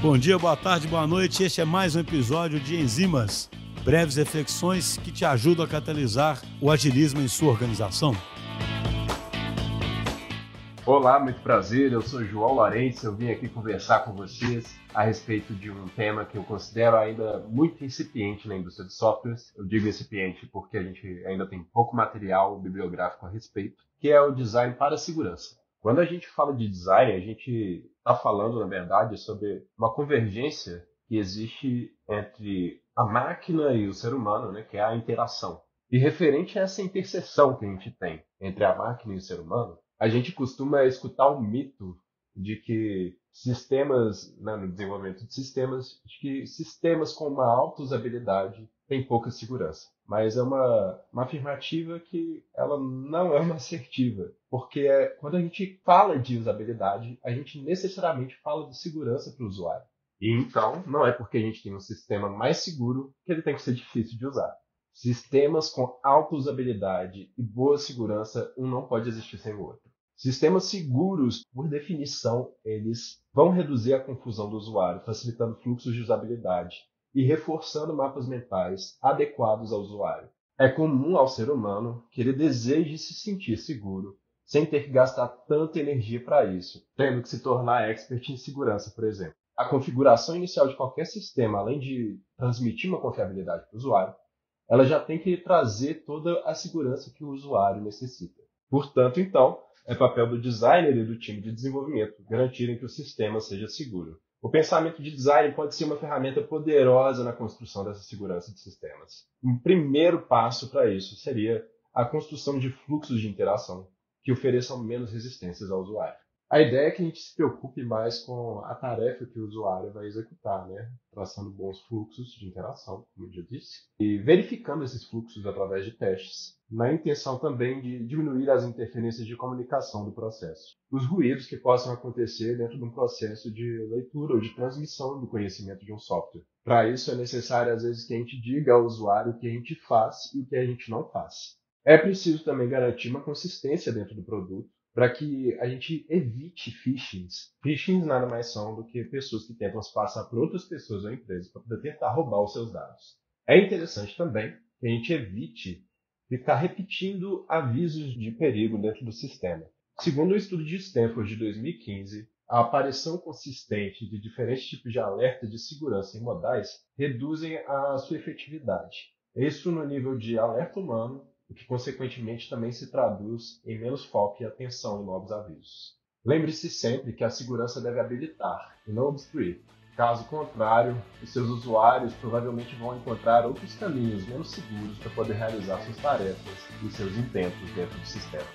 Bom dia, boa tarde, boa noite. Este é mais um episódio de Enzimas, breves reflexões que te ajudam a catalisar o agilismo em sua organização. Olá, muito prazer. Eu sou João Lourenço. Eu vim aqui conversar com vocês a respeito de um tema que eu considero ainda muito incipiente na indústria de softwares. Eu digo incipiente porque a gente ainda tem pouco material bibliográfico a respeito, que é o design para segurança. Quando a gente fala de design, a gente está falando, na verdade, sobre uma convergência que existe entre a máquina e o ser humano, né, que é a interação. E referente a essa interseção que a gente tem entre a máquina e o ser humano, a gente costuma escutar o mito de que sistemas, né, no desenvolvimento de sistemas, de que sistemas com uma alta usabilidade têm pouca segurança. Mas é uma, uma afirmativa que ela não é uma assertiva, porque é, quando a gente fala de usabilidade, a gente necessariamente fala de segurança para o usuário. E então, não é porque a gente tem um sistema mais seguro que ele tem que ser difícil de usar. Sistemas com alta usabilidade e boa segurança, um não pode existir sem o outro. Sistemas seguros, por definição, eles vão reduzir a confusão do usuário, facilitando fluxos de usabilidade e reforçando mapas mentais adequados ao usuário. É comum ao ser humano que ele deseje se sentir seguro, sem ter que gastar tanta energia para isso, tendo que se tornar expert em segurança, por exemplo. A configuração inicial de qualquer sistema, além de transmitir uma confiabilidade para o usuário, ela já tem que trazer toda a segurança que o usuário necessita. Portanto, então, é papel do designer e do time de desenvolvimento garantirem que o sistema seja seguro. O pensamento de design pode ser uma ferramenta poderosa na construção dessa segurança de sistemas. Um primeiro passo para isso seria a construção de fluxos de interação que ofereçam menos resistências ao usuário. A ideia é que a gente se preocupe mais com a tarefa que o usuário vai executar, né? traçando bons fluxos de interação, como eu já disse, e verificando esses fluxos através de testes, na intenção também de diminuir as interferências de comunicação do processo. Os ruídos que possam acontecer dentro de um processo de leitura ou de transmissão do conhecimento de um software. Para isso é necessário, às vezes, que a gente diga ao usuário o que a gente faz e o que a gente não faz. É preciso também garantir uma consistência dentro do produto, para que a gente evite phishings. Phishings nada mais são do que pessoas que tentam se passar por outras pessoas ou empresas para poder tentar roubar os seus dados. É interessante também que a gente evite ficar repetindo avisos de perigo dentro do sistema. Segundo o um estudo de Stanford de 2015, a aparição consistente de diferentes tipos de alertas de segurança em modais reduzem a sua efetividade. Isso no nível de alerta humano o que consequentemente também se traduz em menos foco e atenção em novos avisos. Lembre-se sempre que a segurança deve habilitar e não obstruir. Caso contrário, os seus usuários provavelmente vão encontrar outros caminhos menos seguros para poder realizar suas tarefas e seus intentos dentro do sistema.